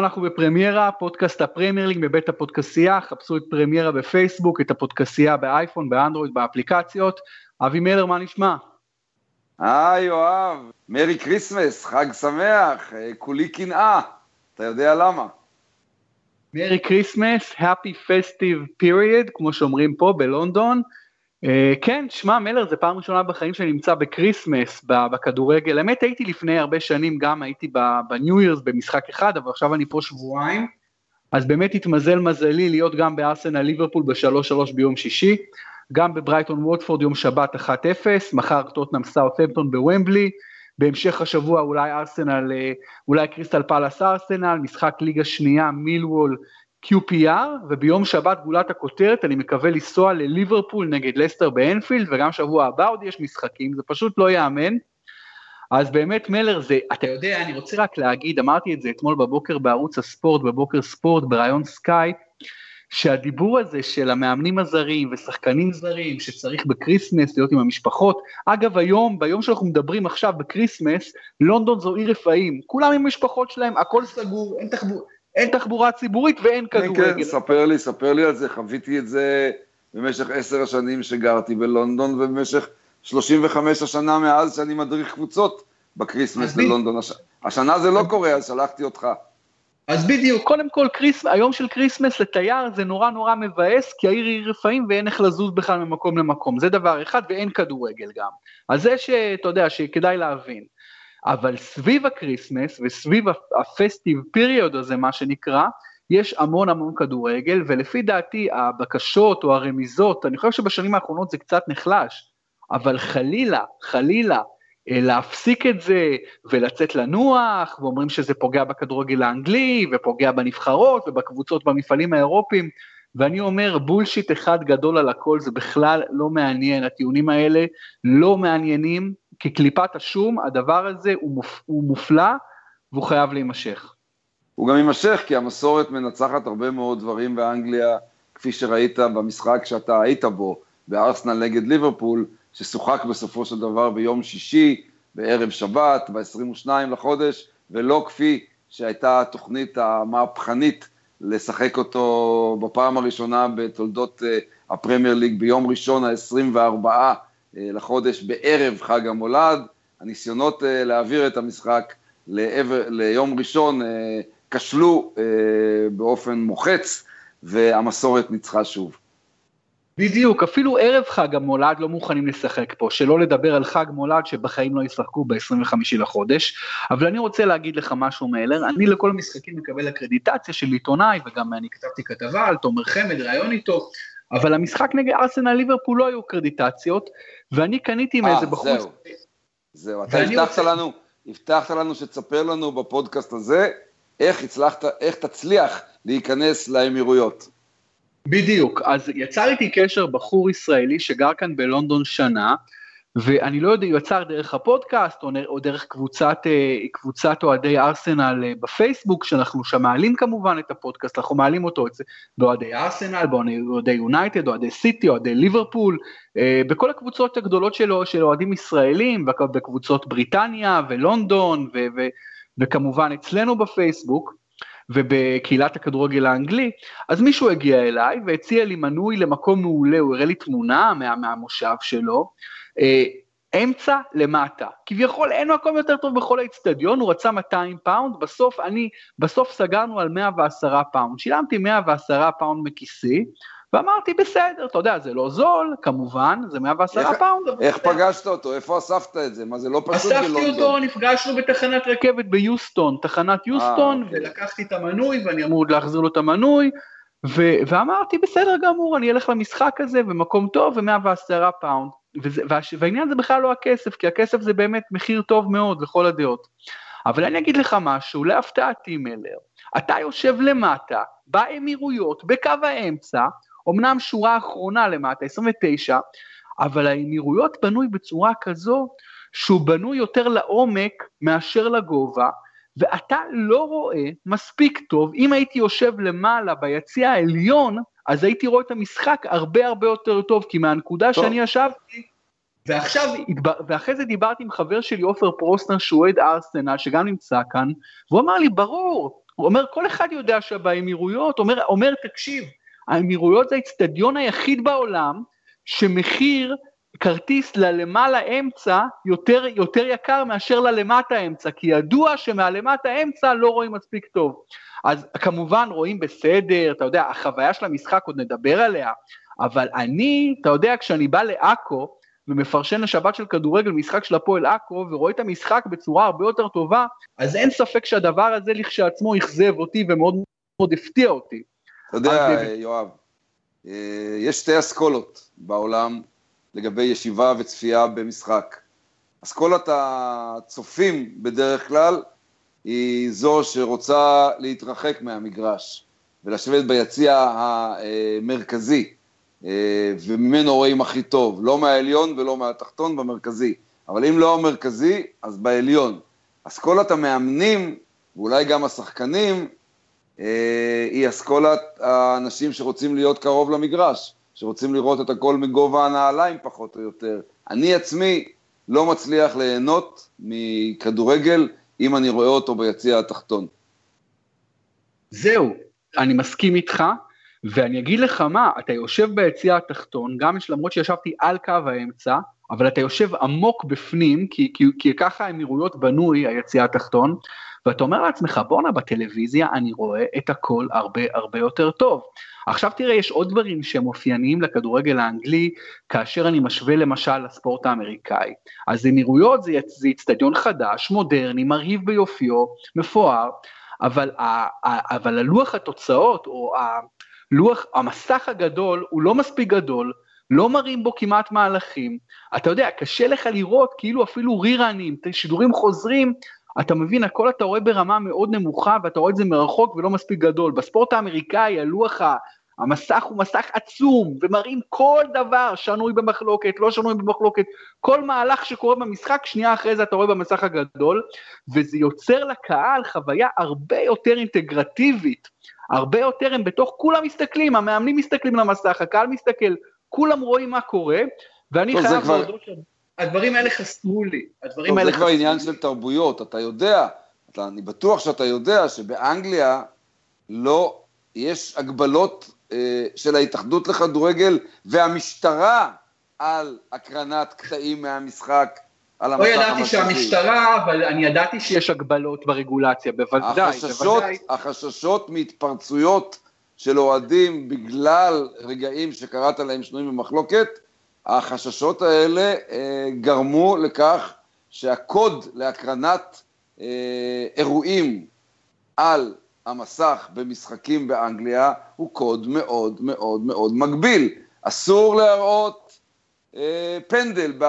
אנחנו בפרמיירה, פודקאסט הפרמייר ליג מבית הפודקסייה, חפשו את פרמיירה בפייסבוק, את הפודקסייה באייפון, באנדרואיד, באפליקציות. אבי מלר, מה נשמע? היי יואב, Merry Christmas, חג שמח, אה, כולי קנאה, אתה יודע למה? Merry Christmas, Happy Festive Period, כמו שאומרים פה בלונדון. Uh, כן, שמע, מלר, זה פעם ראשונה בחיים שאני נמצא ב Christmas, בכדורגל. האמת, הייתי לפני הרבה שנים, גם הייתי בניו ירס במשחק אחד, אבל עכשיו אני פה שבועיים. אז באמת התמזל מזלי להיות גם בארסנל ליברפול ב-3-3 ביום שישי, גם בברייטון ווטפורד יום שבת 1-0, מחר טוטנאם סאוטהמפטון בוומבלי, בהמשך השבוע אולי ארסנל, אה, אולי קריסטל פלאס ארסנל, משחק ליגה שנייה מילוול QPR, וביום שבת גולת הכותרת, אני מקווה לנסוע לליברפול נגד לסטר באנפילד, וגם שבוע הבא עוד יש משחקים, זה פשוט לא ייאמן. אז באמת מלר זה, אתה יודע, אני רוצה רק להגיד, אמרתי את זה אתמול בבוקר בערוץ הספורט, בבוקר ספורט, בריאיון סקייפ, שהדיבור הזה של המאמנים הזרים ושחקנים זרים שצריך ב Christmas להיות עם המשפחות, אגב היום, ביום שאנחנו מדברים עכשיו ב Christmas, לונדון זו עיר רפאים, כולם עם המשפחות שלהם, הכל סגור, אין תחבור, אין תחבורה ציבורית ואין כן, כדורגל. כן, ספר לי, ספר לי על זה, חוויתי את זה במשך עשר השנים שגרתי בלונדון, ובמשך 35 השנה מאז שאני מדריך קבוצות ב Christmas בלונדון. הש... השנה זה לא קורה, אז שלחתי אותך. אז בדיוק, קודם כל, Chris, היום של Christmas לתייר זה נורא נורא מבאס, כי העיר היא רפאים ואין איך לזוז בכלל ממקום למקום, זה דבר אחד, ואין כדורגל גם. אז זה שאתה יודע, שכדאי להבין. אבל סביב ה Christmas וסביב ה festive period הזה, מה שנקרא, יש המון המון כדורגל, ולפי דעתי הבקשות או הרמיזות, אני חושב שבשנים האחרונות זה קצת נחלש, אבל חלילה, חלילה, אה, להפסיק את זה ולצאת לנוח, ואומרים שזה פוגע בכדורגל האנגלי, ופוגע בנבחרות ובקבוצות במפעלים האירופיים, ואני אומר בולשיט אחד גדול על הכל, זה בכלל לא מעניין, הטיעונים האלה לא מעניינים, כקליפת השום, הדבר הזה הוא, מופ, הוא מופלא והוא חייב להימשך. הוא גם יימשך כי המסורת מנצחת הרבה מאוד דברים באנגליה, כפי שראית במשחק שאתה היית בו, בארסנל נגד ליברפול, ששוחק בסופו של דבר ביום שישי, בערב שבת, ב-22 לחודש, ולא כפי שהייתה התוכנית המהפכנית לשחק אותו בפעם הראשונה בתולדות אה, הפרמייר ליג ביום ראשון ה-24 אה, לחודש בערב חג המולד. הניסיונות אה, להעביר את המשחק לעבר, ליום ראשון כשלו באופן מוחץ, והמסורת ניצחה שוב. בדיוק, אפילו ערב חג המולד לא מוכנים לשחק פה, שלא לדבר על חג מולד שבחיים לא ישחקו ב-25 לחודש, אבל אני רוצה להגיד לך משהו מאלר, אני לכל המשחקים מקבל אקרדיטציה של עיתונאי, וגם אני כתבתי כתבה על תומר חמד, ראיון איתו, אבל המשחק נגד ארסנל ליברפול לא היו קרדיטציות, ואני קניתי מאיזה בחוץ. זהו, זהו, אתה הבטחת רוצה... לנו, הבטחת לנו שתספר לנו בפודקאסט הזה, איך הצלחת, איך תצליח להיכנס לאמירויות. בדיוק, אז יצר איתי קשר בחור ישראלי שגר כאן בלונדון שנה, ואני לא יודע, יצר דרך הפודקאסט, או, או דרך קבוצת, אה, קבוצת אוהדי ארסנל אה, בפייסבוק, שאנחנו שם מעלים כמובן את הפודקאסט, אנחנו מעלים אותו באוהדי ארסנל, באוהדי יונייטד, אוהדי סיטי, אוהדי ליברפול, אה, בכל הקבוצות הגדולות שלו, של אוהדים ישראלים, בקבוצות בריטניה ולונדון, ו, ו, וכמובן אצלנו בפייסבוק. ובקהילת הכדורגל האנגלי, אז מישהו הגיע אליי והציע לי מנוי למקום מעולה, הוא הראה לי תמונה מה, מהמושב שלו, אה, אמצע למטה, כביכול אין מקום יותר טוב בכל האיצטדיון, הוא רצה 200 פאונד, בסוף אני, בסוף סגרנו על 110 פאונד, שילמתי 110 פאונד מכיסי, ואמרתי בסדר, אתה יודע, זה לא זול, כמובן, זה 110 איך, פאונד. איך פגשת אותו? איפה אספת את זה? מה זה לא פשוט בלונדון? אספתי אותו, נפגשנו בתחנת רכבת ביוסטון, תחנת יוסטון, אה, אוקיי. ולקחתי את המנוי, ואני אמור להחזיר לו את המנוי, ו- ואמרתי, בסדר גמור, אני אלך למשחק הזה, ומקום טוב, ו-110 פאונד. וזה, והעניין זה בכלל לא הכסף, כי הכסף זה באמת מחיר טוב מאוד לכל הדעות. אבל אני אגיד לך משהו, להפתעתי מלר, אתה יושב למטה, באמירויות, בקו האמצע, אמנם שורה אחרונה למטה, 29, אבל האמירויות בנוי בצורה כזו שהוא בנוי יותר לעומק מאשר לגובה, ואתה לא רואה מספיק טוב, אם הייתי יושב למעלה ביציע העליון, אז הייתי רואה את המשחק הרבה הרבה יותר טוב, כי מהנקודה טוב. שאני ישבתי, ועכשיו, ואחרי זה דיברתי עם חבר שלי, עופר פרוסנר, שהוא אוהד ארסנל, שגם נמצא כאן, והוא אמר לי, ברור, אומר, כל אחד יודע שבאמירויות, אומר, אומר, תקשיב, האמירויות זה האצטדיון היחיד בעולם שמחיר כרטיס ללמעלה אמצע יותר, יותר יקר מאשר ללמטה אמצע, כי ידוע שמהלמטה אמצע לא רואים מספיק טוב. אז כמובן רואים בסדר, אתה יודע, החוויה של המשחק עוד נדבר עליה, אבל אני, אתה יודע, כשאני בא לעכו, ומפרשן לשבת של כדורגל משחק של הפועל עכו, ורואה את המשחק בצורה הרבה יותר טובה, אז אין ספק שהדבר הזה לכשעצמו אכזב אותי ומאוד מאוד הפתיע אותי. אתה יודע, יואב, אה, יש שתי אסכולות בעולם לגבי ישיבה וצפייה במשחק. אסכולת הצופים בדרך כלל היא זו שרוצה להתרחק מהמגרש ולשבת ביציע המרכזי, אה, וממנו רואים הכי טוב, לא מהעליון ולא מהתחתון, במרכזי. אבל אם לא המרכזי, אז בעליון. אסכולת המאמנים, ואולי גם השחקנים, היא אסכולת האנשים שרוצים להיות קרוב למגרש, שרוצים לראות את הכל מגובה הנעליים פחות או יותר. אני עצמי לא מצליח ליהנות מכדורגל אם אני רואה אותו ביציע התחתון. זהו, אני מסכים איתך, ואני אגיד לך מה, אתה יושב ביציע התחתון, גם למרות שישבתי על קו האמצע, אבל אתה יושב עמוק בפנים, כי, כי, כי ככה האמירויות בנוי, היציע התחתון, ואתה אומר לעצמך, בואנה, בטלוויזיה אני רואה את הכל הרבה הרבה יותר טוב. עכשיו תראה, יש עוד דברים שהם אופייניים לכדורגל האנגלי, כאשר אני משווה למשל לספורט האמריקאי. אז אמירויות זה, אצטדיון חדש, מודרני, מרהיב ביופיו, מפואר, אבל, אבל הלוח התוצאות, או הלוח, המסך הגדול, הוא לא מספיק גדול, לא מראים בו כמעט מהלכים, אתה יודע, קשה לך לראות כאילו אפילו ריראנים, שידורים חוזרים, אתה מבין, הכל אתה רואה ברמה מאוד נמוכה ואתה רואה את זה מרחוק ולא מספיק גדול. בספורט האמריקאי, הלוח, המסך הוא מסך עצום, ומראים כל דבר שנוי במחלוקת, לא שנוי במחלוקת, כל מהלך שקורה במשחק, שנייה אחרי זה אתה רואה במסך הגדול, וזה יוצר לקהל חוויה הרבה יותר אינטגרטיבית, הרבה יותר הם בתוך, כולם מסתכלים, המאמנים מסתכלים למסך, הקהל מסתכל, כולם רואים מה קורה, ואני חייב להודות כבר... הדברים האלה חסמו לי, הדברים האלה חסמו לי. זה כבר עניין של תרבויות, אתה יודע, אתה, אני בטוח שאתה יודע שבאנגליה לא, יש הגבלות אה, של ההתאחדות לכדורגל והמשטרה על הקרנת קטעים מהמשחק על המסך המרכזי. לא ידעתי שהמשטרה, אבל אני ידעתי שיש הגבלות ברגולציה, בוודאי, החששות, בוודאי. החששות מהתפרצויות של אוהדים בגלל רגעים שקראת להם שנויים במחלוקת, החששות האלה אה, גרמו לכך שהקוד להקרנת אה, אירועים על המסך במשחקים באנגליה הוא קוד מאוד מאוד מאוד מגביל. אסור להראות אה, פנדל, ב,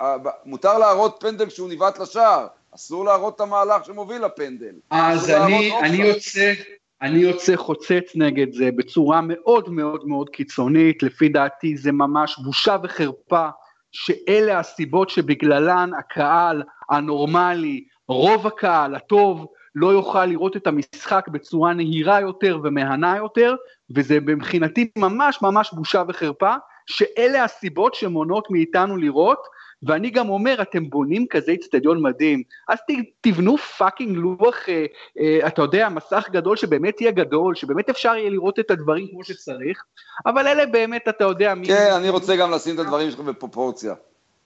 אה, ב, מותר להראות פנדל כשהוא ניווט לשער, אסור להראות את המהלך שמוביל לפנדל. אז אני, אני יוצא... אני יוצא חוצץ נגד זה בצורה מאוד מאוד מאוד קיצונית, לפי דעתי זה ממש בושה וחרפה שאלה הסיבות שבגללן הקהל הנורמלי, רוב הקהל הטוב, לא יוכל לראות את המשחק בצורה נהירה יותר ומהנה יותר, וזה מבחינתי ממש ממש בושה וחרפה, שאלה הסיבות שמונעות מאיתנו לראות ואני גם אומר, אתם בונים כזה אצטדיון מדהים, אז תבנו פאקינג לוח, אה, אה, אתה יודע, מסך גדול שבאמת יהיה גדול, שבאמת אפשר יהיה לראות את הדברים כמו שצריך, אבל אלה באמת, אתה יודע... כן, מי... אני רוצה גם לשים את הדברים שלך בפרופורציה.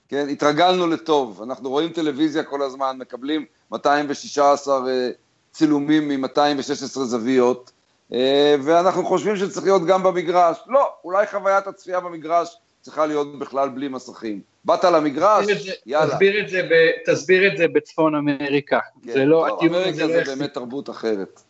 כן, התרגלנו לטוב, אנחנו רואים טלוויזיה כל הזמן, מקבלים 216 אה, צילומים מ-216 זוויות, אה, ואנחנו חושבים שצריך להיות גם במגרש. לא, אולי חוויית הצפייה במגרש צריכה להיות בכלל בלי מסכים. באת למגרש, יאללה. תסביר את זה, ב, תסביר את זה בצפון אמריקה. כן, זה לא, לא אמריקה זה, זה באמת תרבות אחרת.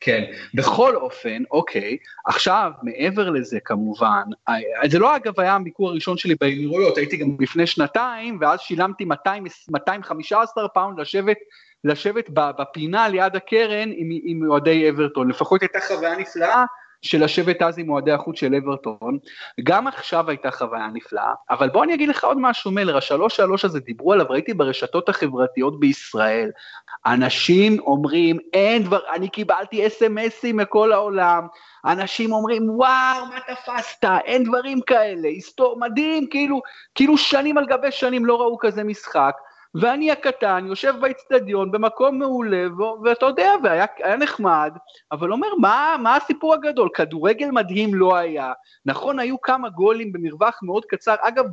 כן, בכל אופן, אוקיי, עכשיו, מעבר לזה כמובן, אה, זה לא אגב היה הביקור הראשון שלי באמירויות, הייתי גם לפני שנתיים, ואז שילמתי 200, 215 פאונד לשבת, לשבת בפינה ליד הקרן עם אוהדי אברטון, לפחות הייתה חוויה נפלאה, של לשבת אז עם אוהדי החוץ של אברטון, גם עכשיו הייתה חוויה נפלאה, אבל בוא אני אגיד לך עוד משהו מלר, השלוש שלוש הזה דיברו עליו, ראיתי ברשתות החברתיות בישראל, אנשים אומרים, אין דבר, אני קיבלתי אס.אם.אסים מכל העולם, אנשים אומרים, וואו, מה תפסת, אין דברים כאלה, היסטור מדהים, כאילו, כאילו שנים על גבי שנים לא ראו כזה משחק, ואני הקטן יושב באצטדיון במקום מעולה, ואתה יודע, והיה נחמד, אבל אומר, מה, מה הסיפור הגדול? כדורגל מדהים לא היה. נכון, היו כמה גולים במרווח מאוד קצר. אגב,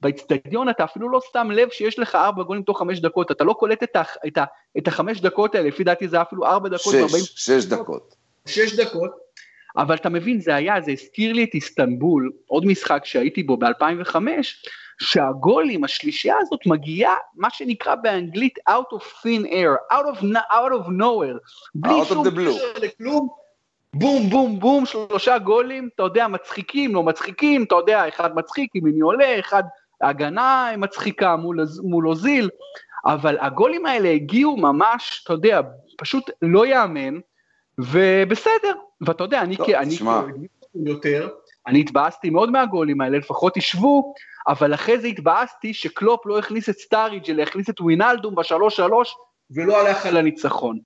באצטדיון אתה אפילו לא שם לב שיש לך ארבע גולים תוך חמש דקות, אתה לא קולט את, ה, את, ה, את החמש דקות האלה, לפי דעתי זה אפילו ארבע דקות. שש, שש דקות. שש דקות, אבל אתה מבין, זה היה, זה הזכיר לי את איסטנבול, עוד משחק שהייתי בו ב-2005, שהגולים, השלישייה הזאת מגיעה, מה שנקרא באנגלית out of thin air, out of, out of nowhere, בלי שום קשר לכלום, בום בום בום, שלושה גולים, אתה יודע, מצחיקים, לא מצחיקים, אתה יודע, אחד מצחיק אם אני עולה, אחד הגנה מצחיקה מול, מול אוזיל, אבל הגולים האלה הגיעו ממש, אתה יודע, פשוט לא יאמן, ובסדר, ואתה יודע, אני, לא, אני יותר, אני התבאסתי מאוד מהגולים האלה, לפחות תשבו, אבל אחרי זה התבאסתי שקלופ לא הכניס את סטארידג' אלא הכניס את ווינלדום בשלוש שלוש, ולא הלך על הניצחון.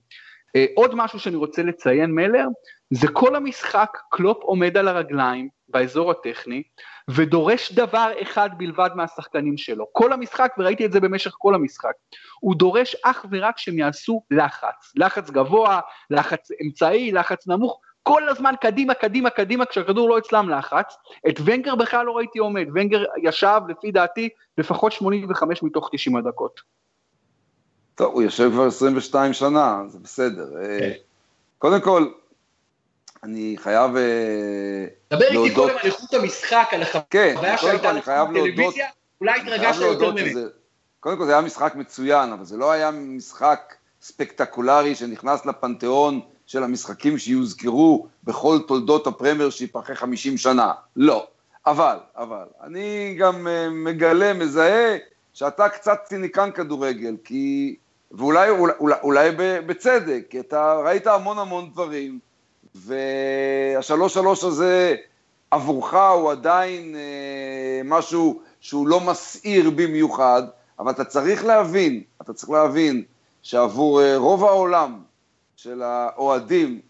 אה, עוד משהו שאני רוצה לציין, מלר, זה כל המשחק קלופ עומד על הרגליים באזור הטכני, ודורש דבר אחד בלבד מהשחקנים שלו. כל המשחק, וראיתי את זה במשך כל המשחק, הוא דורש אך ורק שהם יעשו לחץ. לחץ גבוה, לחץ אמצעי, לחץ נמוך, כל הזמן קדימה, קדימה, קדימה, כשהכדור לא אצלם לחץ. את ונגר בכלל לא ראיתי עומד, ונגר ישב, לפי דעתי, לפחות 85 מתוך 90 הדקות. טוב, הוא יושב כבר 22 שנה, זה בסדר. אה, כן. קודם כל, אני חייב אה, דבר איתי קודם על איכות המשחק, על כן, החוויה שהייתה לך בטלוויזיה, אולי התרגשת יותר ממני. קודם כל זה היה משחק מצוין, אבל זה לא היה משחק ספקטקולרי שנכנס לפנתיאון של המשחקים שיוזכרו בכל תולדות הפרמיירשיפ אחרי 50 שנה. לא. אבל, אבל, אני גם אה, מגלה, מזהה, שאתה קצת ציניקן כדורגל, כי, ואולי אולי, אולי, בצדק, כי אתה ראית המון המון דברים, והשלוש שלוש הזה עבורך הוא עדיין אה, משהו שהוא לא מסעיר במיוחד, אבל אתה צריך להבין, אתה צריך להבין שעבור אה, רוב העולם של האוהדים,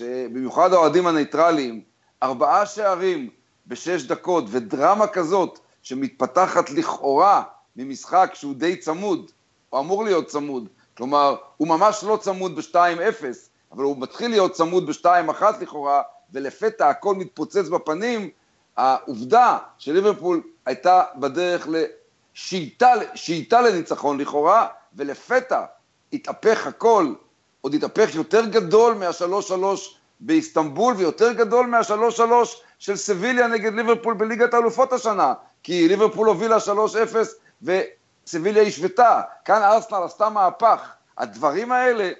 במיוחד האוהדים הניטרליים, ארבעה שערים בשש דקות ודרמה כזאת שמתפתחת לכאורה ממשחק שהוא די צמוד, הוא אמור להיות צמוד, כלומר, הוא ממש לא צמוד ב-2-0, אבל הוא מתחיל להיות צמוד ב-2-1 לכאורה, ולפתע הכל מתפוצץ בפנים, העובדה שליברפול הייתה בדרך לשאיטה לניצחון לכאורה, ולפתע התהפך הכל, עוד התהפך יותר גדול מהשלוש שלוש באיסטנבול, ויותר גדול מהשלוש שלוש של סביליה נגד ליברפול בליגת האלופות השנה, כי ליברפול הובילה 3-0 וסביליה השוותה, כאן ארסנל עשתה מהפך. הדברים האלה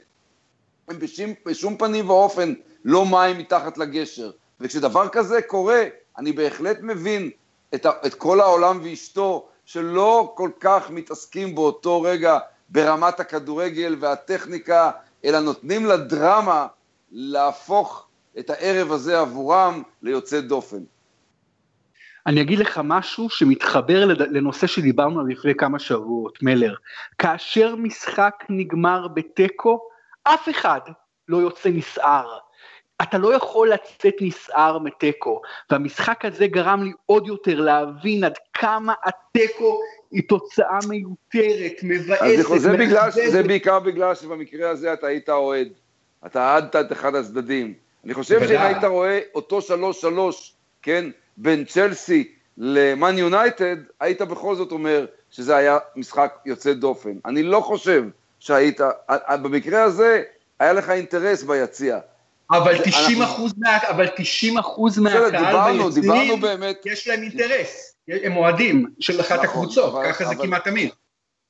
הם בשום, בשום פנים ואופן לא מים מתחת לגשר. וכשדבר כזה קורה, אני בהחלט מבין את, ה, את כל העולם ואשתו, שלא כל כך מתעסקים באותו רגע ברמת הכדורגל והטכניקה, אלא נותנים לדרמה להפוך את הערב הזה עבורם ליוצא דופן. אני אגיד לך משהו שמתחבר לנושא שדיברנו עליו לפני כמה שבועות, מלר. כאשר משחק נגמר בתיקו, אף אחד לא יוצא נסער. אתה לא יכול לצאת נסער מתיקו, והמשחק הזה גרם לי עוד יותר להבין עד כמה התיקו היא תוצאה מיותרת, מבאסת, זה, בגלל, זה בעיקר בגלל שבמקרה הזה אתה היית אוהד, אתה אהדת את אחד הצדדים. אני חושב שאם היית רואה אותו שלוש שלוש, כן, בין צ'לסי למאן יונייטד, היית בכל זאת אומר שזה היה משחק יוצא דופן. אני לא חושב שהיית, במקרה הזה היה לך אינטרס ביציע. אבל 90 אחוז מה... אבל 90 אחוז מהקהל ביציעים, יש להם אינטרס, הם אוהדים של אחת נכון, הקבוצות, ככה זה כמעט תמיד.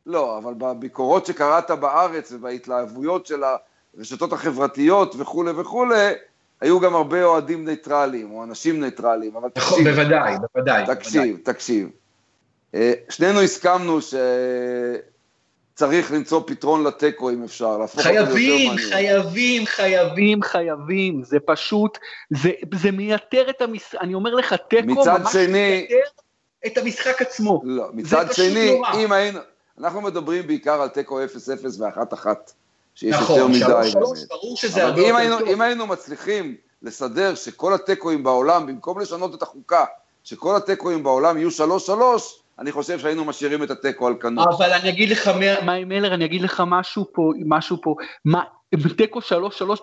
לא, אבל בביקורות שקראת בארץ ובהתלהבויות של הרשתות החברתיות וכולי וכולי, היו גם הרבה אוהדים ניטרליים, או אנשים ניטרליים, אבל נכון, תקשיב. בוודאי, בוודאי. תקשיב. תקשיב. אה, שנינו הסכמנו שצריך למצוא פתרון לתיקו אם אפשר, להפוך אותו ליותר מעניין. חייבים, חייבים, חייבים, חייבים, זה פשוט, זה, זה מייתר את המשחק, אני אומר לך, תיקו ממש שני, מייתר את המשחק עצמו. לא, מצד שני, נורא. אם היינו, אנחנו מדברים בעיקר על תיקו 0-0 ו-1-1. שיש נכון, יותר מדי. נכון, שלוש שלוש, ברור שזה הרבה יותר היינו, טוב. אם היינו מצליחים לסדר שכל התיקואים בעולם, במקום לשנות את החוקה, שכל התיקואים בעולם יהיו שלוש שלוש, אני חושב שהיינו משאירים את התיקו על כנו. אבל אני אגיד לך, מלר, אני אגיד לך משהו פה, משהו פה, מה, תיקו 3-3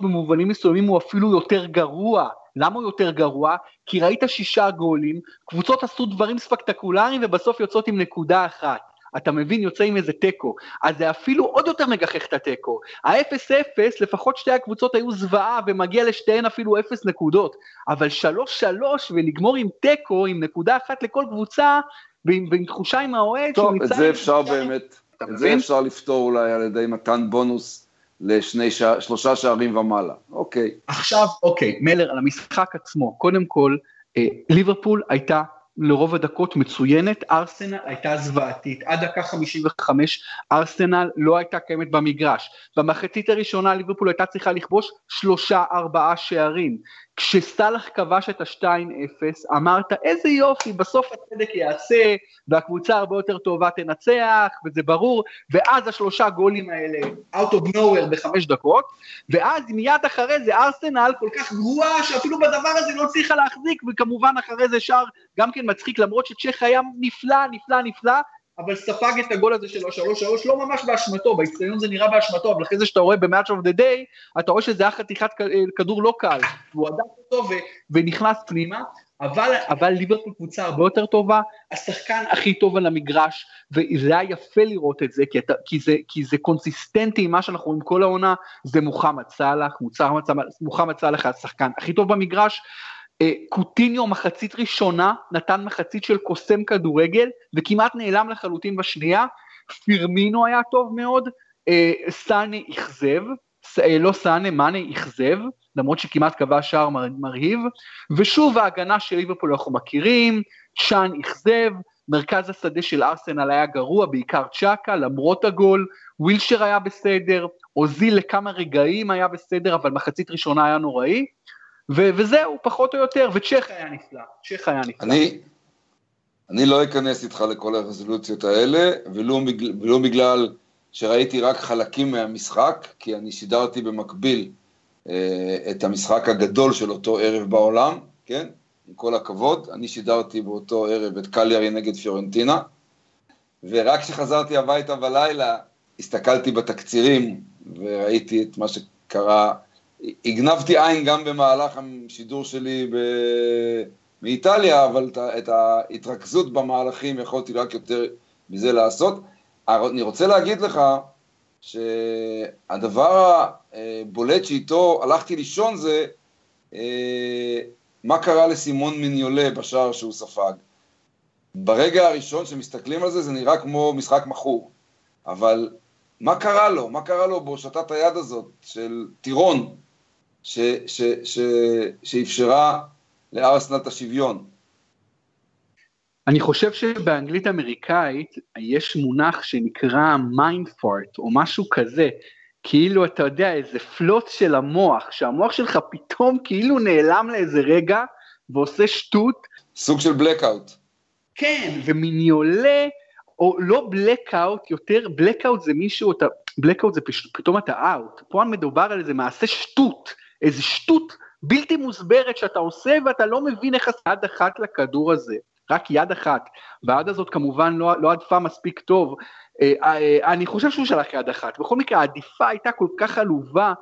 במובנים מסוימים הוא אפילו יותר גרוע. למה הוא יותר גרוע? כי ראית שישה גולים, קבוצות עשו דברים ספקטקולריים ובסוף יוצאות עם נקודה אחת. אתה מבין, יוצא עם איזה תיקו. אז זה אפילו עוד יותר מגחך את התיקו. ה-0-0, לפחות שתי הקבוצות היו זוועה ומגיע לשתיהן אפילו 0 נקודות. אבל 3-3 ולגמור עם תיקו, עם נקודה אחת לכל קבוצה, ועם, ועם תחושה עם האוהד טוב, את זה אפשר באמת, את זה אפשר לפתור אולי על ידי מתן בונוס לשני שע, שלושה שערים ומעלה, אוקיי. עכשיו, אוקיי, מלר, על המשחק עצמו, קודם כל, אה, ליברפול הייתה לרוב הדקות מצוינת, ארסנל הייתה זוועתית, עד דקה 55 ארסנל לא הייתה קיימת במגרש, במחצית הראשונה ליברפול הייתה צריכה לכבוש שלושה ארבעה שערים, כשסאלח כבש את ה-2-0 אמרת איזה יופי בסוף הצדק יעשה והקבוצה הרבה יותר טובה תנצח וזה ברור. ואז השלושה גולים האלה out of nowhere בחמש דקות ואז מיד אחרי זה ארסנל כל כך גרועה שאפילו בדבר הזה לא הצליחה להחזיק וכמובן אחרי זה שער גם כן מצחיק למרות שצ'ך היה נפלא נפלא נפלא אבל ספג את הגול הזה של השלוש שלוש לא ממש באשמתו, באצטדיון זה נראה באשמתו, אבל אחרי זה שאתה רואה ב-Match of the Day, אתה רואה שזה היה חתיכת כדור לא קל, והוא הדף אותו ונכנס פנימה, אבל, אבל ליברפול קבוצה הרבה יותר טובה, השחקן הכי טוב על המגרש, וזה היה יפה לראות את זה, כי, אתה, כי, זה, כי זה קונסיסטנטי עם מה שאנחנו רואים כל העונה, זה מוחמד סאלח, מוחמד סאלח היה השחקן הכי טוב במגרש, אה, קוטיניו מחצית ראשונה נתן מחצית של קוסם כדורגל וכמעט נעלם לחלוטין בשנייה, פירמינו היה טוב מאוד, אה, סאנה אכזב, אה, לא סאנה, מאנה אכזב, למרות שכמעט קבע שער מרהיב, ושוב ההגנה של ליברפול אנחנו מכירים, צ'אן אכזב, מרכז השדה של ארסנל היה גרוע, בעיקר צ'אקה, למרות הגול, ווילשר היה בסדר, אוזיל לכמה רגעים היה בסדר, אבל מחצית ראשונה היה נוראי, ו- וזהו, פחות או יותר, וצ'ך היה נפלא, צ'ך היה נפלא. אני, אני לא אכנס איתך לכל הרזולוציות האלה, ולו, ולא בגלל שראיתי רק חלקים מהמשחק, כי אני שידרתי במקביל אה, את המשחק הגדול של אותו ערב בעולם, כן? עם כל הכבוד, אני שידרתי באותו ערב את קליארי נגד פיורנטינה, ורק כשחזרתי הביתה בלילה, הסתכלתי בתקצירים וראיתי את מה שקרה הגנבתי עין גם במהלך השידור שלי ב... מאיטליה, אבל את ההתרכזות במהלכים יכולתי רק יותר מזה לעשות. אני רוצה להגיד לך שהדבר הבולט שאיתו הלכתי לישון זה אה, מה קרה לסימון מיניולה בשער שהוא ספג. ברגע הראשון שמסתכלים על זה, זה נראה כמו משחק מכור, אבל מה קרה לו? מה קרה לו בהושטת היד הזאת של טירון, ש, ש, ש, שאפשרה לארסנל את השוויון. אני חושב שבאנגלית אמריקאית יש מונח שנקרא fart או משהו כזה, כאילו אתה יודע איזה פלוט של המוח, שהמוח שלך פתאום כאילו נעלם לאיזה רגע ועושה שטות. סוג של blackout. כן, ומיניולה, או לא blackout, יותר blackout זה מישהו, אתה, blackout זה פתאום אתה out, פה מדובר על איזה מעשה שטות. איזה שטות בלתי מוסברת שאתה עושה ואתה לא מבין איך עשה יד אחת לכדור הזה, רק יד אחת, והיד הזאת כמובן לא, לא עדפה מספיק טוב, אה, אה, אני חושב שהוא שלח יד אחת, בכל מקרה העדיפה הייתה כל כך עלובה,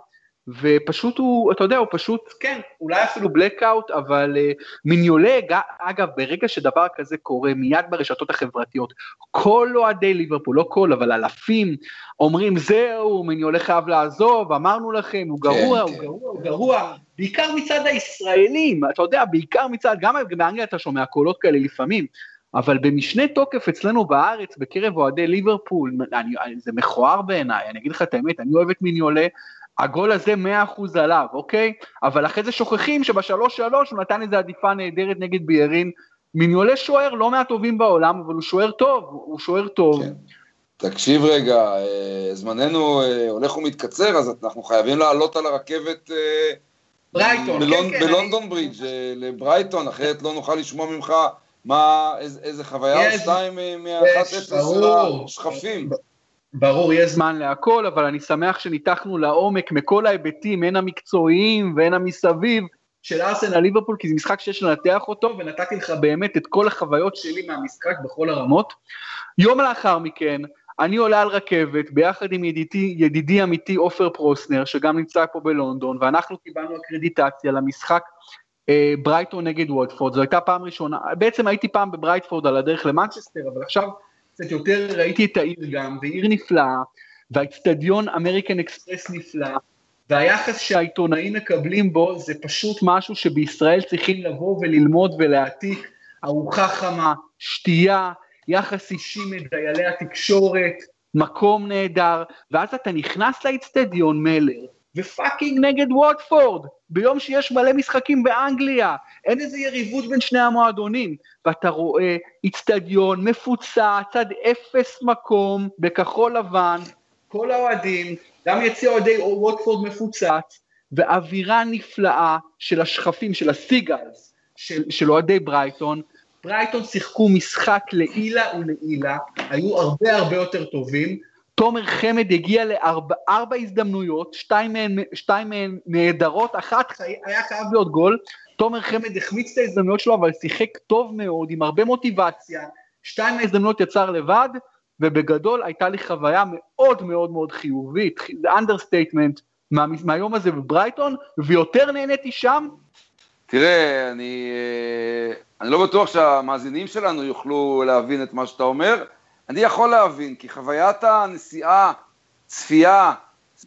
ופשוט הוא, אתה יודע, הוא פשוט, כן, אולי אפילו blackout, אבל uh, מיניולה, אגב, ברגע שדבר כזה קורה, מיד ברשתות החברתיות, כל אוהדי ליברפול, לא כל, אבל אלפים, אומרים, זהו, מיניולה חייב לעזוב, אמרנו לכם, הוא גרוע, כן, הוא כן. גרוע, הוא גרוע, בעיקר מצד הישראלים, אתה יודע, בעיקר מצד, גם באנגליה אתה שומע קולות כאלה לפעמים, אבל במשנה תוקף אצלנו בארץ, בקרב אוהדי ליברפול, אני, זה מכוער בעיניי, אני אגיד לך את האמת, אני אוהב את מיניולה, הגול הזה 100% עליו, אוקיי? אבל אחרי זה שוכחים שבשלוש שלוש הוא נתן איזה עדיפה נהדרת נגד ביארין. מיניולה שוער לא מהטובים בעולם, אבל הוא שוער טוב, הוא שוער טוב. כן. תקשיב רגע, אה, זמננו אה, הולך ומתקצר, אז אנחנו חייבים לעלות על הרכבת אה, ברייטון, בלונ... כן, כן. בלונדון אני... ברידג' לברייטון, אחרת לא נוכל לשמוע ממך מה, איזה, איזה חוויה או שתיים מה-1-0 השכפים. ברור, יש זמן להכל, אבל אני שמח שניתחנו לעומק מכל ההיבטים, הן המקצועיים והן המסביב, של ארסנל ליברפול, כי זה משחק שיש לנתח אותו, ונתתי לך באמת את כל החוויות שלי מהמשחק בכל הרמות. יום לאחר מכן, אני עולה על רכבת ביחד עם ידידי, ידידי אמיתי עופר פרוסנר, שגם נמצא פה בלונדון, ואנחנו קיבלנו אקרדיטציה למשחק אה, ברייטון נגד ווטפורד, זו הייתה פעם ראשונה, בעצם הייתי פעם בברייטון על הדרך למנצ'סטר, אבל עכשיו קצת יותר ראיתי את העיר גם, ועיר נפלאה, והאיצטדיון אמריקן אקספרס נפלא, והיחס שהעיתונאים מקבלים בו זה פשוט משהו שבישראל צריכים לבוא וללמוד ולהעתיק, ארוחה חמה, שתייה, יחס אישי מדיילי התקשורת, מקום נהדר, ואז אתה נכנס לאיצטדיון מלר, ופאקינג נגד ווטפורד, ביום שיש מלא משחקים באנגליה, אין איזה יריבות בין שני המועדונים, ואתה רואה איצטדיון מפוצץ עד אפס מקום, בכחול לבן, כל האוהדים, גם יציע אוהדי ווטפורד מפוצץ, ואווירה נפלאה של השכפים, של הסיגלס, של, של אוהדי ברייטון, ברייטון שיחקו משחק לעילה ולעילה, היו הרבה הרבה יותר טובים, תומר חמד הגיע לארבע הזדמנויות, שתיים מהן, נהדרות, אחת היה חייב להיות גול, תומר חמד החמיץ את ההזדמנויות שלו, אבל שיחק טוב מאוד, עם הרבה מוטיבציה, שתיים מההזדמנויות יצר לבד, ובגדול הייתה לי חוויה מאוד מאוד מאוד חיובית, זה understatement מה, מהיום הזה בברייטון, ויותר נהניתי שם. תראה, אני, אה, אני לא בטוח שהמאזינים שלנו יוכלו להבין את מה שאתה אומר, אני יכול להבין, כי חוויית הנסיעה, צפייה,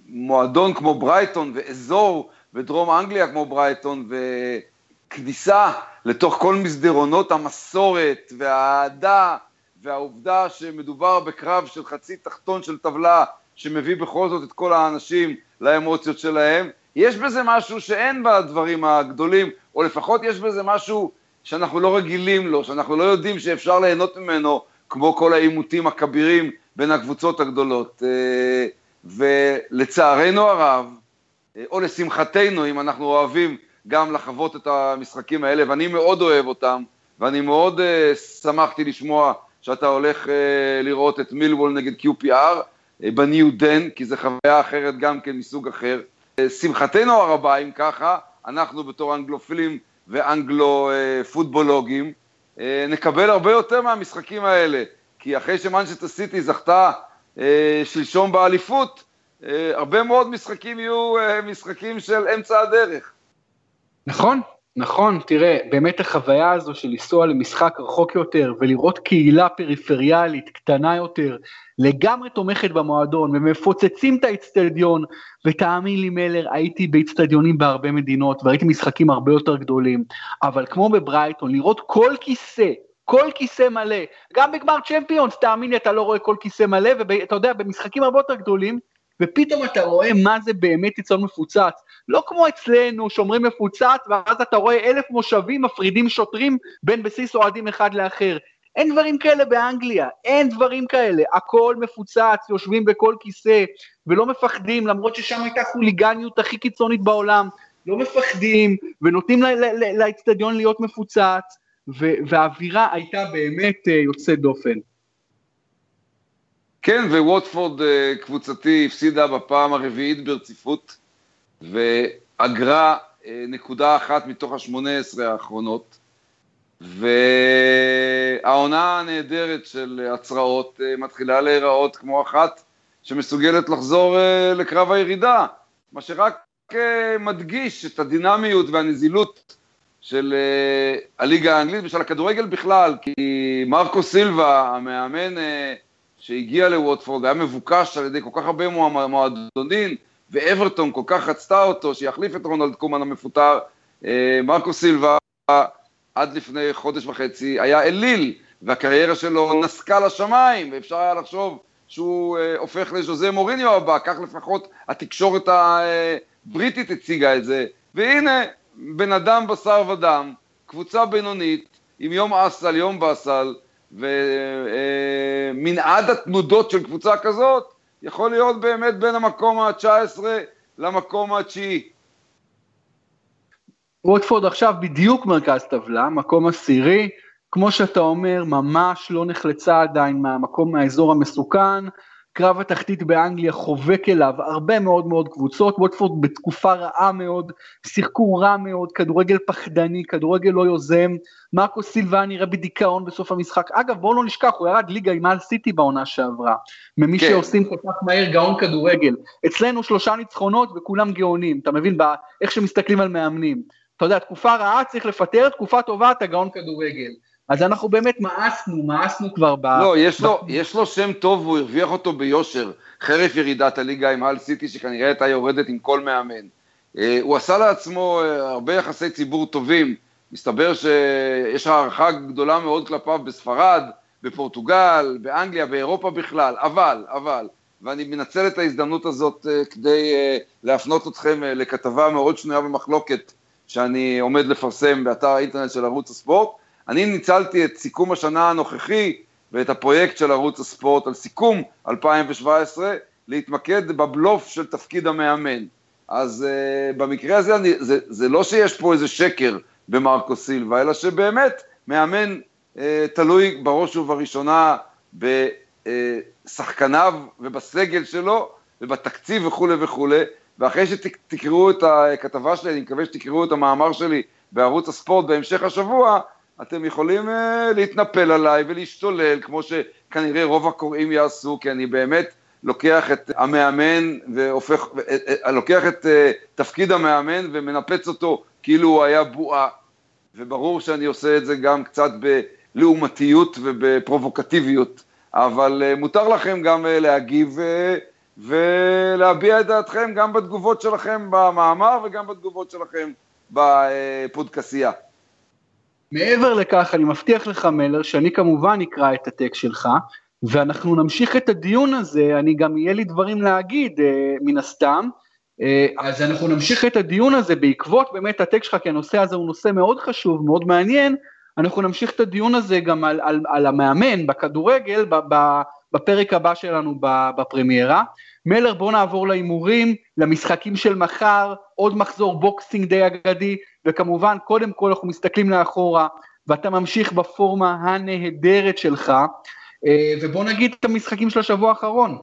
מועדון כמו ברייטון ואזור בדרום אנגליה כמו ברייטון וכניסה לתוך כל מסדרונות המסורת והאהדה והעובדה שמדובר בקרב של חצי תחתון של טבלה שמביא בכל זאת את כל האנשים לאמוציות שלהם, יש בזה משהו שאין בדברים הגדולים, או לפחות יש בזה משהו שאנחנו לא רגילים לו, שאנחנו לא יודעים שאפשר ליהנות ממנו כמו כל העימותים הכבירים בין הקבוצות הגדולות. אה, ולצערנו הרב, אה, או לשמחתנו, אם אנחנו אוהבים גם לחוות את המשחקים האלה, ואני מאוד אוהב אותם, ואני מאוד uh, שמחתי לשמוע שאתה הולך לראות את מילוול נגד QPR בניו דן, כי זו חוויה אחרת גם כן מסוג אחר. שמחתנו הרבה, אם ככה, אנחנו בתור אנגלופילים ואנגלו פוטבולוגים, אה, נקבל הרבה יותר מהמשחקים האלה, כי אחרי שמנצ'סטר סיטי זכתה אה, שלשום באליפות, אה, הרבה מאוד משחקים יהיו משחקים של אמצע הדרך. נכון, נכון, תראה, באמת החוויה הזו של לנסוע למשחק רחוק יותר ולראות קהילה פריפריאלית קטנה יותר, לגמרי תומכת במועדון ומפוצצים את האיצטדיון, ותאמין לי מלר, הייתי באיצטדיונים בהרבה מדינות וראיתי משחקים הרבה יותר גדולים, אבל כמו בברייטון, לראות כל כיסא, כל כיסא מלא, גם בגמר צ'מפיונס, תאמין לי, אתה לא רואה כל כיסא מלא, ואתה יודע, במשחקים הרבה יותר גדולים, ופתאום אתה רואה מה זה באמת יצאון מפוצץ. לא כמו אצלנו, שאומרים מפוצץ, ואז אתה רואה אלף מושבים מפרידים שוטרים בין בסיס אוהדים אחד לאחר. אין דברים כאלה באנגליה, אין דברים כאלה, הכל מפוצץ, יושבים בכל כיסא ולא מפחדים, למרות ששם הייתה חוליגניות הכי קיצונית בעולם, לא מפחדים ונותנים לאצטדיון להיות מפוצץ, והאווירה הייתה באמת אה, יוצאת דופן. כן, וווטפורד אה, קבוצתי הפסידה בפעם הרביעית ברציפות, ואגרה אה, נקודה אחת מתוך השמונה עשרה האחרונות, והעונה הנהדרת של הצרעות אה, מתחילה להיראות כמו אחת שמסוגלת לחזור לקרב הירידה, מה שרק מדגיש את הדינמיות והנזילות של הליגה האנגלית ושל הכדורגל בכלל, כי מרקו סילבה, המאמן שהגיע לווטפורד, היה מבוקש על ידי כל כך הרבה מועדונים, ואברטון כל כך רצתה אותו, שיחליף את רונלד קומן המפוטר, אה, מרקו סילבה, עד לפני חודש וחצי, היה אליל, והקריירה שלו נסקה לשמיים, ואפשר היה לחשוב שהוא אה, הופך לז'וזה מוריניו הבא, כך לפחות התקשורת הבריטית הציגה את זה, והנה, בן אדם בשר ודם, קבוצה בינונית, עם יום אסל, יום באסל, ומנעד התנודות של קבוצה כזאת יכול להיות באמת בין המקום ה-19 למקום התשיעי. ווטפורד עכשיו בדיוק מרכז טבלה, מקום עשירי, כמו שאתה אומר, ממש לא נחלצה עדיין מהמקום, מהאזור המסוכן, קרב התחתית באנגליה חובק אליו הרבה מאוד מאוד קבוצות, ווטפורד בתקופה רעה מאוד, שיחקו רע מאוד, כדורגל פחדני, כדורגל לא יוזם, מרקו סילבה נראה בדיכאון בסוף המשחק, אגב בואו לא נשכח, הוא ירד ליגה עם מעל סיטי בעונה שעברה, ממי כן. שעושים כל כך מהר גאון כדורגל, אצלנו שלושה ניצחונות וכולם גאונים, אתה מבין, איך שמסתכלים על מאמנים, אתה יודע, תקופה רעה צריך לפטר, תקופה טובה אתה גאון כדורגל. אז אנחנו באמת מאסנו, מאסנו כבר ב... לא, יש לו, יש לו שם טוב והוא הרוויח אותו ביושר, חרף ירידת הליגה עם הל סיטי, שכנראה הייתה יורדת עם כל מאמן. אה, הוא עשה לעצמו אה, הרבה יחסי ציבור טובים, מסתבר שיש הערכה גדולה מאוד כלפיו בספרד, בפורטוגל, באנגליה, באירופה בכלל, אבל, אבל, ואני מנצל את ההזדמנות הזאת אה, כדי להפנות אתכם לכתבה מאוד שנויה במחלוקת שאני עומד לפרסם באתר האינטרנט של ערוץ הספורט, אני ניצלתי את סיכום השנה הנוכחי ואת הפרויקט של ערוץ הספורט על סיכום 2017 להתמקד בבלוף של תפקיד המאמן. אז uh, במקרה הזה אני, זה, זה לא שיש פה איזה שקר במרקו סילבה, אלא שבאמת מאמן uh, תלוי בראש ובראשונה בשחקניו ובסגל שלו ובתקציב וכולי וכולי, ואחרי שתקראו את הכתבה שלי, אני מקווה שתקראו את המאמר שלי בערוץ הספורט בהמשך השבוע, אתם יכולים uh, להתנפל עליי ולהשתולל, כמו שכנראה רוב הקוראים יעשו, כי אני באמת לוקח את המאמן והופך, אה, אה, לוקח את תפקיד המאמן ומנפץ אותו כאילו הוא היה בועה, וברור שאני עושה את זה גם קצת בלעומתיות ובפרובוקטיביות, אבל מותר לכם גם להגיב ולהביע את דעתכם גם בתגובות שלכם במאמר וגם בתגובות שלכם בפודקסייה. מעבר לכך, אני מבטיח לך, מלר, שאני כמובן אקרא את הטקסט שלך, ואנחנו נמשיך את הדיון הזה, אני גם יהיה לי דברים להגיד, אה, מן הסתם, אה, אז אנחנו נמשיך את הדיון הזה בעקבות באמת הטקסט שלך, כי הנושא הזה הוא נושא מאוד חשוב, מאוד מעניין, אנחנו נמשיך את הדיון הזה גם על, על, על המאמן בכדורגל, ב, ב, בפרק הבא שלנו בפרמיירה. מלר, בוא נעבור להימורים, למשחקים של מחר, עוד מחזור בוקסינג די אגדי, וכמובן, קודם כל אנחנו מסתכלים לאחורה, ואתה ממשיך בפורמה הנהדרת שלך, אה, ובוא נגיד את המשחקים של השבוע האחרון.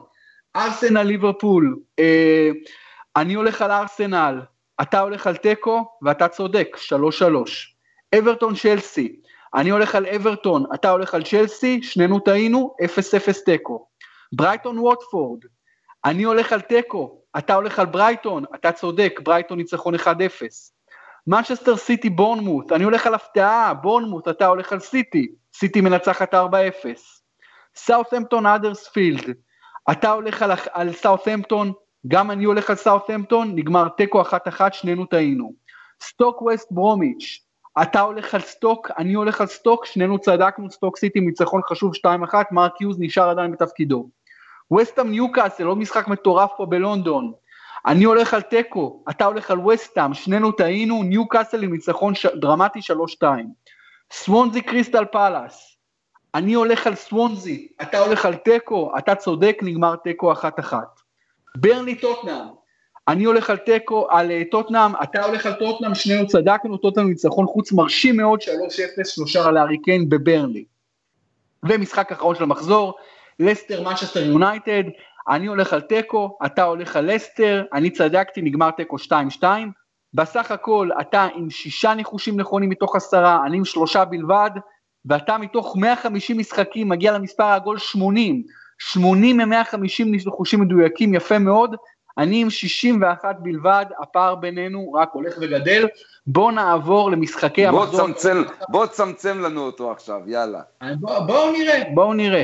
ארסנל ליברפול, אה, אני הולך על ארסנל, אתה הולך על תיקו, ואתה צודק, 3-3. אברטון צ'לסי, אני הולך על אברטון, אתה הולך על צ'לסי, שנינו טעינו, 0-0 תיקו. ברייטון ווטפורד, אני הולך על תיקו, אתה הולך על ברייטון, אתה צודק, ברייטון ניצחון 1-0. מנצ'סטר סיטי בורנמוט, אני הולך על הפתעה, בורנמוט, אתה הולך על סיטי, סיטי מנצחת 4-0. סאות'המפטון האדרספילד, אתה הולך על, על סאות'המפטון, גם אני הולך על סאות'המפטון, נגמר תיקו 1-1, שנינו טעינו. סטוק ווסט ברומיץ', אתה הולך על סטוק, אני הולך על סטוק, שנינו צדקנו, סטוק סיטי ניצחון חשוב 2-1, מרק יוז נשאר עדיין בתפקידו. ווסטהאם ניוקאסל, לא משחק מטורף פה בלונדון. אני הולך על תיקו, אתה הולך על ווסטהאם, שנינו טעינו, ניוקאסל עם ניצחון ש... דרמטי 3-2. סוונזי קריסטל פאלאס, אני הולך על סוונזי, אתה הולך על תיקו, אתה צודק, נגמר תיקו 1-1. ברני טוטנאם, אני הולך על תיקו, על אה, טוטנאם, אתה הולך על טוטנאם, שנינו צדקנו, טוטנאם ניצחון חוץ מרשים מאוד, 3-0, שלושה על הארי קיין בברלי. ומשחק אחרון של המחזור, לסטר מנצ'סטר יונייטד, אני הולך על תיקו, אתה הולך על לסטר, אני צדקתי, נגמר תיקו 2-2, בסך הכל אתה עם שישה ניחושים נכונים מתוך עשרה, אני עם שלושה בלבד, ואתה מתוך 150 משחקים מגיע למספר העגול 80, 80 מ-150 ניחושים מדויקים, יפה מאוד, אני עם 61 בלבד, הפער בינינו רק הולך וגדל. בואו נעבור למשחקי בוא המחזור. צמצם, בוא תצמצם לנו אותו עכשיו, יאללה. בואו בוא נראה, בואו נראה.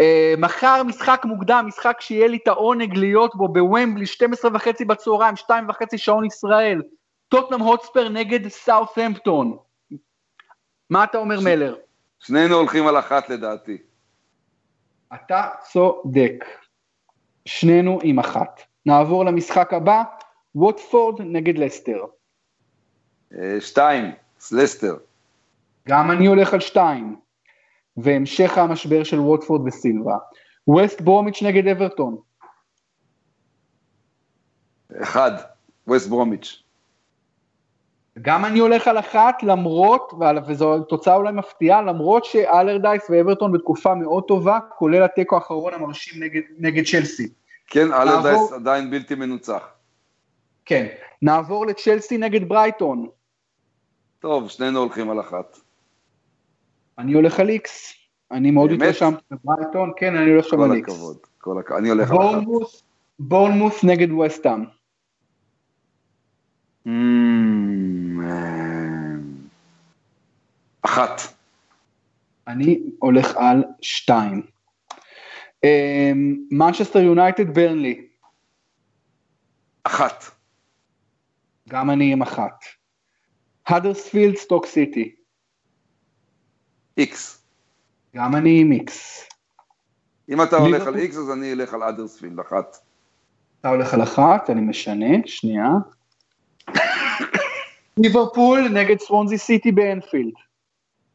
Uh, מחר משחק מוקדם, משחק שיהיה לי את העונג להיות בו בוומבלי, 12 וחצי בצהריים, 2 וחצי שעון ישראל. טוטנאם הוטספר נגד סאות'המפטון. מה אתה אומר, ש... מלר? שנינו הולכים על אחת לדעתי. אתה צודק. שנינו עם אחת. נעבור למשחק הבא, ווטפורד נגד לסטר. אה, שתיים, לסטר. גם אני הולך על שתיים. והמשך המשבר של ווטפורד וסילבה. ווסט ברומיץ' נגד אברטון. אחד, ווסט ברומיץ'. גם אני הולך על אחת, למרות, וזו תוצאה אולי מפתיעה, למרות שאלרדייס ואברטון בתקופה מאוד טובה, כולל התיקו האחרון המרשים נגד, נגד צ'לסי. כן, אלרדייס נעבור... עדיין בלתי מנוצח. כן, נעבור לצ'לסי נגד ברייטון. טוב, שנינו הולכים על אחת. אני הולך על איקס. אני מאוד התרשמתי בברייטון, כן, אני הולך שם על איקס. כל הכבוד, כל הכבוד, אני הולך על אחת. בורנמוט נגד ווסטהאם. אממ, אחת. אני הולך על שתיים. מנצ'סטר יונייטד ברנלי. אחת. גם אני עם אחת. האדרספילד סטוק סיטי. איקס. גם אני עם איקס. אם אתה הולך על איקס אז אני אלך על האדרספילד, אחת. אתה הולך על אחת, אני משנה, שנייה. ליברפול נגד סוונזי סיטי באנפילד.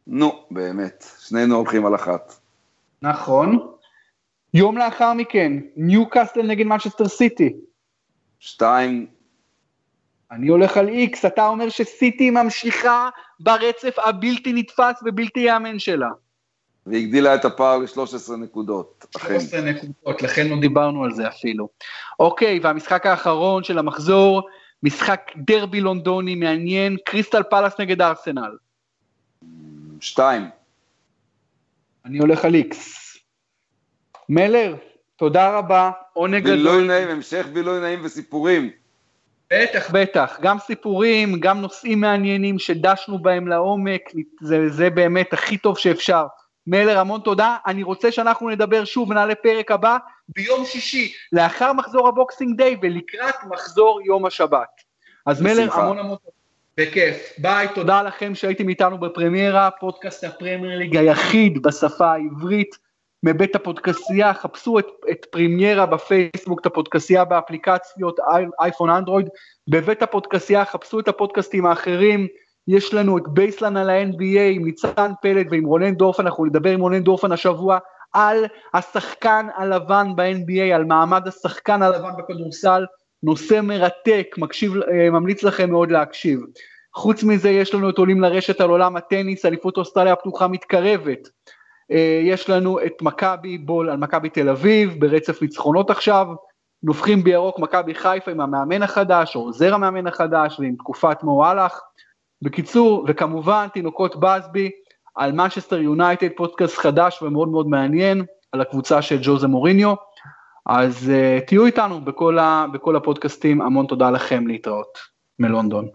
נו, באמת, שנינו הולכים על אחת. נכון. יום לאחר מכן, ניוקאסל נגד מנצ'סטר סיטי. שתיים. אני הולך על איקס, אתה אומר שסיטי ממשיכה ברצף הבלתי נתפס ובלתי ייאמן שלה. והגדילה את הפער ל-13 נקודות, אכן. 13 נקודות, לכן לא דיברנו על זה אפילו. אוקיי, והמשחק האחרון של המחזור, משחק דרבי לונדוני מעניין, קריסטל פלאס נגד ארסנל. שתיים. אני הולך על איקס. מלר, תודה רבה, עונג גדול. בילוי נעים, המשך בילוי נעים וסיפורים. בטח, בטח, גם סיפורים, גם נושאים מעניינים שדשנו בהם לעומק, זה, זה באמת הכי טוב שאפשר. מלר, המון תודה. אני רוצה שאנחנו נדבר שוב ונעלה פרק הבא ביום שישי, לאחר מחזור הבוקסינג דיי ולקראת מחזור יום השבת. אז. מלר, המון המון תודה. בכיף. ביי, תודה לכם שהייתם איתנו בפרמיירה, פודקאסט הפרמייר ליג היחיד בשפה העברית. מבית הפודקסייה, חפשו את, את פרמיירה בפייסבוק, את הפודקסייה באפליקציות אייפון אנדרואיד, בבית הפודקסייה חפשו את הפודקאסטים האחרים, יש לנו את בייסלן על ה-NBA עם ניצן פלד ועם רונן דורפן, אנחנו נדבר עם רונן דורפן השבוע על השחקן הלבן ב-NBA, על מעמד השחקן הלבן בכדורסל, נושא מרתק, מקשיב, אה, ממליץ לכם מאוד להקשיב. חוץ מזה יש לנו את עולים לרשת על עולם הטניס, אליפות אוסטרליה הפתוחה מתקרבת. אה, יש לנו את מכבי בול על מכבי תל אביב, ברצף ניצחונות עכשיו, נופחים בירוק מכבי חיפה עם המאמן החדש, או עוזר המאמן החדש, ועם תקופת מועלך. בקיצור, וכמובן תינוקות בסבי על מנצ'סטר יונייטד, פודקאסט חדש ומאוד מאוד מעניין, על הקבוצה של ג'וזה מוריניו. אז uh, תהיו איתנו בכל, ה, בכל הפודקאסטים, המון תודה לכם להתראות מלונדון.